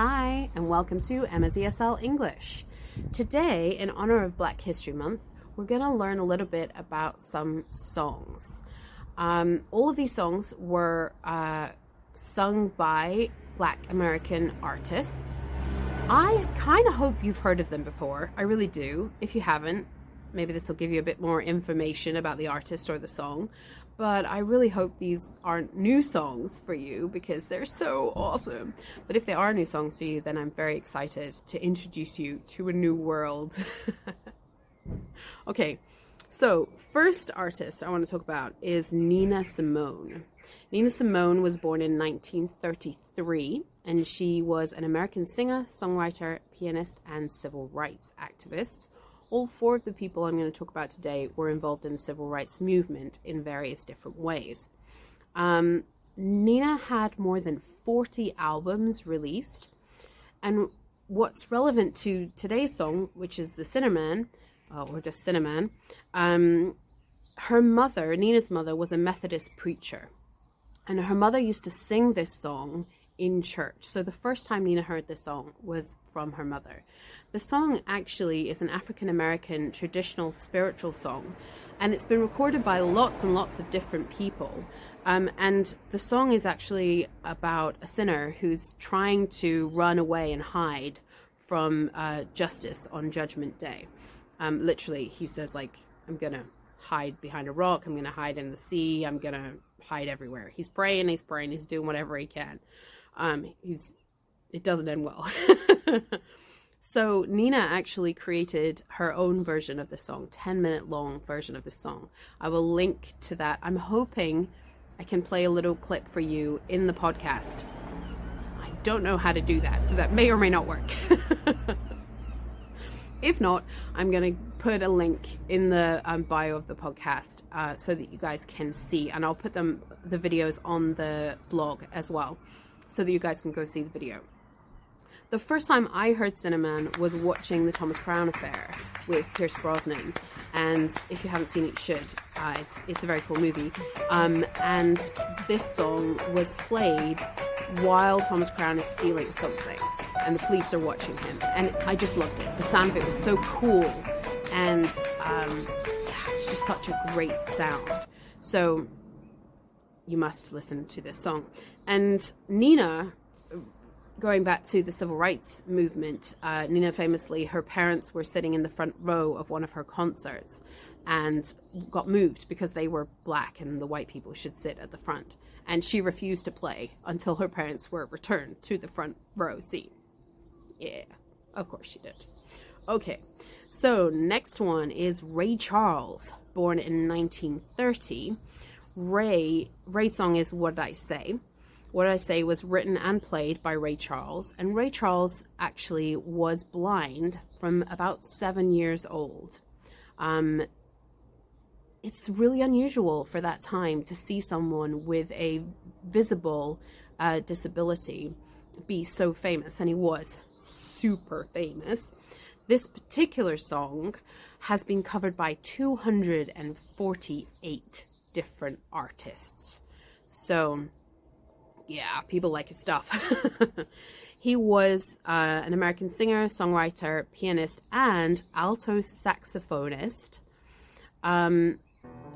Hi, and welcome to Emma's ESL English. Today, in honor of Black History Month, we're going to learn a little bit about some songs. Um, all of these songs were uh, sung by Black American artists. I kind of hope you've heard of them before. I really do. If you haven't, maybe this will give you a bit more information about the artist or the song. But I really hope these aren't new songs for you because they're so awesome. But if they are new songs for you, then I'm very excited to introduce you to a new world. okay, so first artist I want to talk about is Nina Simone. Nina Simone was born in 1933 and she was an American singer, songwriter, pianist, and civil rights activist all four of the people I'm going to talk about today were involved in the civil rights movement in various different ways. Um, Nina had more than 40 albums released, and what's relevant to today's song, which is the Sinnerman, uh, or just Sinnerman, um, her mother, Nina's mother, was a Methodist preacher. And her mother used to sing this song in church. So the first time Nina heard this song was from her mother. The song actually is an African American traditional spiritual song, and it's been recorded by lots and lots of different people. Um, and the song is actually about a sinner who's trying to run away and hide from uh, justice on Judgment Day. Um, literally, he says, like, I'm to hide behind a rock, I'm to hide in the sea, I'm to hide everywhere. He's praying, he's praying, he's doing whatever he can. Um, he's it doesn't end well. So Nina actually created her own version of the song, 10 minute long version of the song. I will link to that. I'm hoping I can play a little clip for you in the podcast. I don't know how to do that, so that may or may not work. if not, I'm going to put a link in the um, bio of the podcast uh, so that you guys can see, and I'll put them the videos on the blog as well, so that you guys can go see the video. The first time I heard Sinnerman was watching the Thomas Crown Affair with Pierce Brosnan, and if you haven't seen it, you should. Uh, it's it's a very cool movie. Um, and this song was played while Thomas Crown is stealing something, and the police are watching him, and I just loved it. The sound of it was so cool, and um, it's just such a great sound. So you must listen to this song. And Nina going back to the civil rights movement, uh, Nina famously, her parents were sitting in the front row of one of her concerts and got moved because they were black and the white people should sit at the front. And she refused to play until her parents were returned to the front row seat. Yeah, of course she did. Okay, so next one is Ray Charles, born in 1930. Ray, Ray's song is What I Say? What I Say was written and played by Ray Charles, and Ray Charles actually was blind from about seven years old. Um, it's really unusual for that time to see someone with a visible uh, disability be so famous, and he was super famous. This particular song has been covered by 248 different artists. So, yeah, people like his stuff. he was uh, an American singer, songwriter, pianist, and alto saxophonist. Um,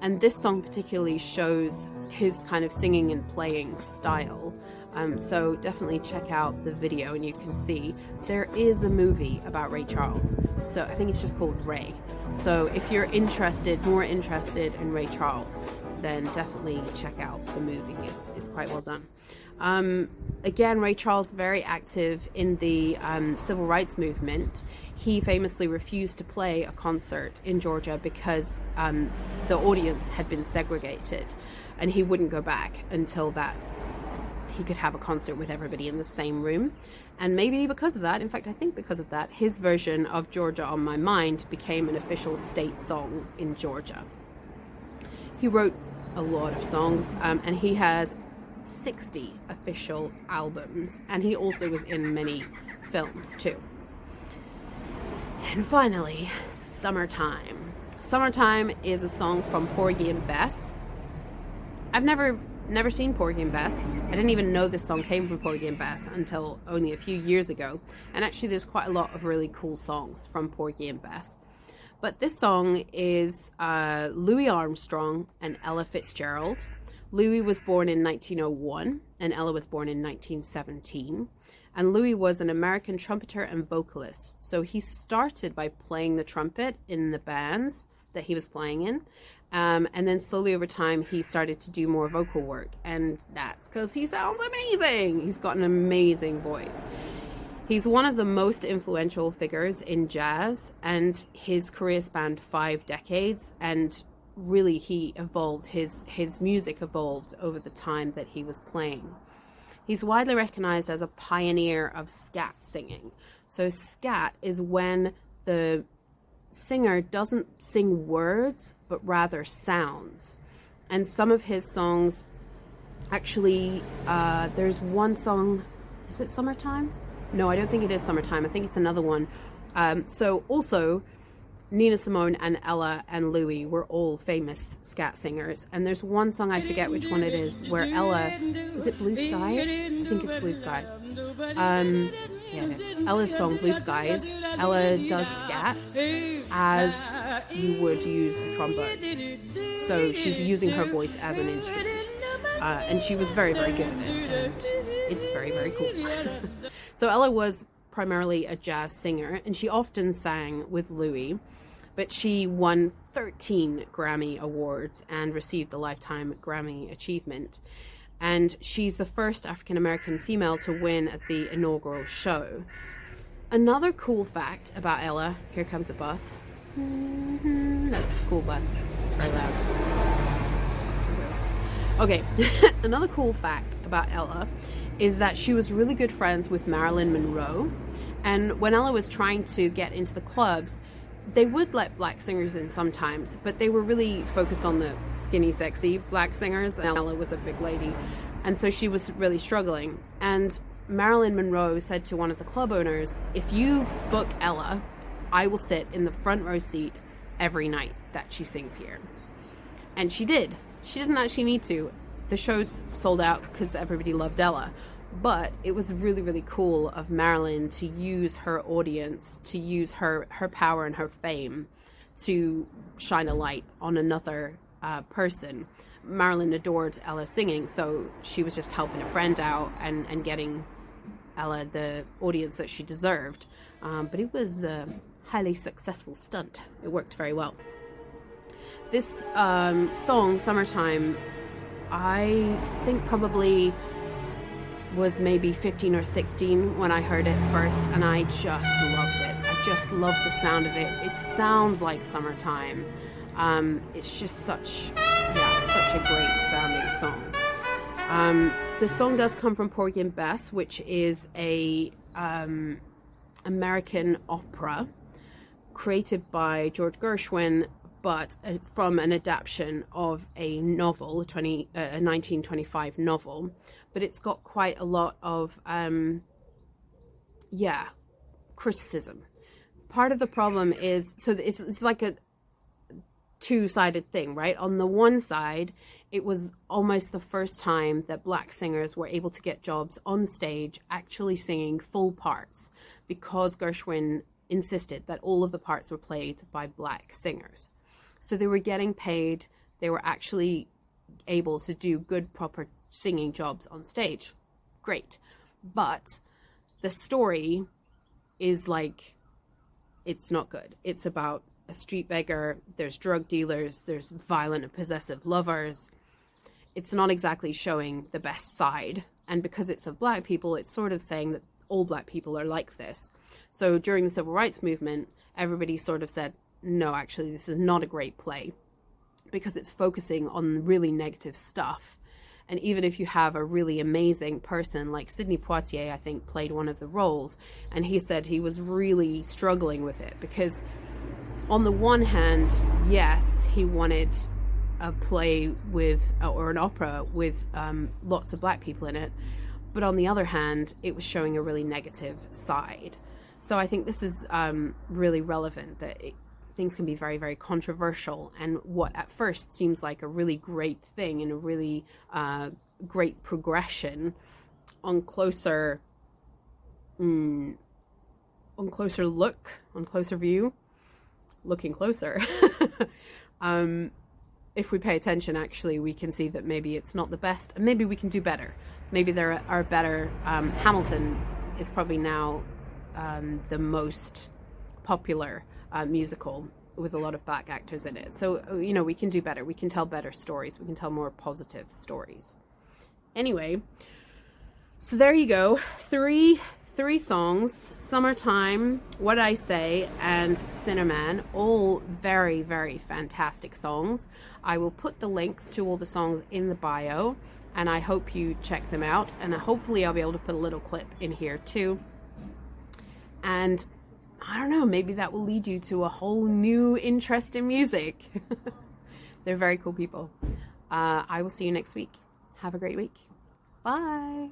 and this song particularly shows his kind of singing and playing style. Um, so definitely check out the video and you can see there is a movie about Ray Charles. So I think it's just called Ray. So if you're interested, more interested in Ray Charles, then definitely check out the movie. It's, it's quite well done. Um, again, Ray Charles very active in the um, civil rights movement. He famously refused to play a concert in Georgia because um, the audience had been segregated, and he wouldn't go back until that he could have a concert with everybody in the same room. And maybe because of that, in fact, I think because of that, his version of Georgia on My Mind became an official state song in Georgia. He wrote a lot of songs, um, and he has 60 official albums, and he also was in many films too. And finally, Summertime. Summertime is a song from Porgy and Bess. I've never never seen Porgy and Bess. I didn't even know this song came from Porgy and Bess until only a few years ago. And actually, there's quite a lot of really cool songs from Porgy and Bess. But this song is uh, Louis Armstrong and Ella Fitzgerald. Louis was born in 1901 and Ella was born in 1917. And Louis was an American trumpeter and vocalist. So he started by playing the trumpet in the bands that he was playing in. Um, and then slowly over time, he started to do more vocal work. And that's because he sounds amazing. He's got an amazing voice. He's one of the most influential figures in jazz, and his career spanned five decades. And really, he evolved, his, his music evolved over the time that he was playing. He's widely recognized as a pioneer of scat singing. So, scat is when the singer doesn't sing words, but rather sounds. And some of his songs actually, uh, there's one song, is it Summertime? No, I don't think it is Summertime. I think it's another one. Um, so, also, Nina Simone and Ella and Louis were all famous scat singers. And there's one song, I forget which one it is, where Ella, is it Blue Skies? I think it's Blue Skies. Um, Ella's song, Blue Skies. Ella does scat as you would use a trombone. So she's using her voice as an instrument. Uh, and she was very, very good at it. And it's very, very cool. so Ella was primarily a jazz singer, and she often sang with Louis but she won 13 Grammy Awards and received the Lifetime Grammy Achievement. And she's the first African American female to win at the inaugural show. Another cool fact about Ella here comes a bus. Mm-hmm, that's a school bus. It's very loud. Okay, another cool fact about Ella is that she was really good friends with Marilyn Monroe. And when Ella was trying to get into the clubs, they would let black singers in sometimes, but they were really focused on the skinny, sexy black singers. And Ella was a big lady. And so she was really struggling. And Marilyn Monroe said to one of the club owners, If you book Ella, I will sit in the front row seat every night that she sings here. And she did. She didn't actually need to. The shows sold out because everybody loved Ella. But it was really, really cool of Marilyn to use her audience, to use her, her power and her fame to shine a light on another uh, person. Marilyn adored Ella singing, so she was just helping a friend out and, and getting Ella the audience that she deserved. Um, but it was a highly successful stunt. It worked very well. This um, song, Summertime, I think probably was maybe 15 or 16 when I heard it first, and I just loved it. I just loved the sound of it. It sounds like summertime. Um, it's just such, yeah, such a great sounding song. Um, the song does come from Porgy and Bess, which is a um, American opera created by George Gershwin, but uh, from an adaptation of a novel, a, 20, uh, a 1925 novel but it's got quite a lot of, um, yeah, criticism. Part of the problem is so it's, it's like a two sided thing, right? On the one side, it was almost the first time that black singers were able to get jobs on stage actually singing full parts because Gershwin insisted that all of the parts were played by black singers. So they were getting paid, they were actually able to do good, proper singing jobs on stage. Great. But the story is like, it's not good. It's about a street beggar, there's drug dealers, there's violent and possessive lovers. It's not exactly showing the best side. And because it's of black people, it's sort of saying that all black people are like this. So during the civil rights movement, everybody sort of said, no, actually, this is not a great play because it's focusing on really negative stuff and even if you have a really amazing person like Sidney Poitier, I think played one of the roles, and he said he was really struggling with it because, on the one hand, yes, he wanted a play with or an opera with um, lots of black people in it, but on the other hand, it was showing a really negative side. So I think this is um, really relevant that it, things can be very, very controversial. And what at first seems like a really great thing and a really uh, great progression on closer, mm, on closer look, on closer view, looking closer. um, if we pay attention, actually, we can see that maybe it's not the best, and maybe we can do better. Maybe there are better. Um, Hamilton is probably now um, the most popular uh, musical with a lot of black actors in it. So, uh, you know, we can do better. We can tell better stories. We can tell more positive stories. Anyway, so there you go. Three three songs, Summertime, What I Say, and Sinnerman, all very, very fantastic songs. I will put the links to all the songs in the bio, and I hope you check them out. And hopefully, I'll be able to put a little clip in here too. And I don't know, maybe that will lead you to a whole new interest in music. They're very cool people. Uh, I will see you next week. Have a great week. Bye.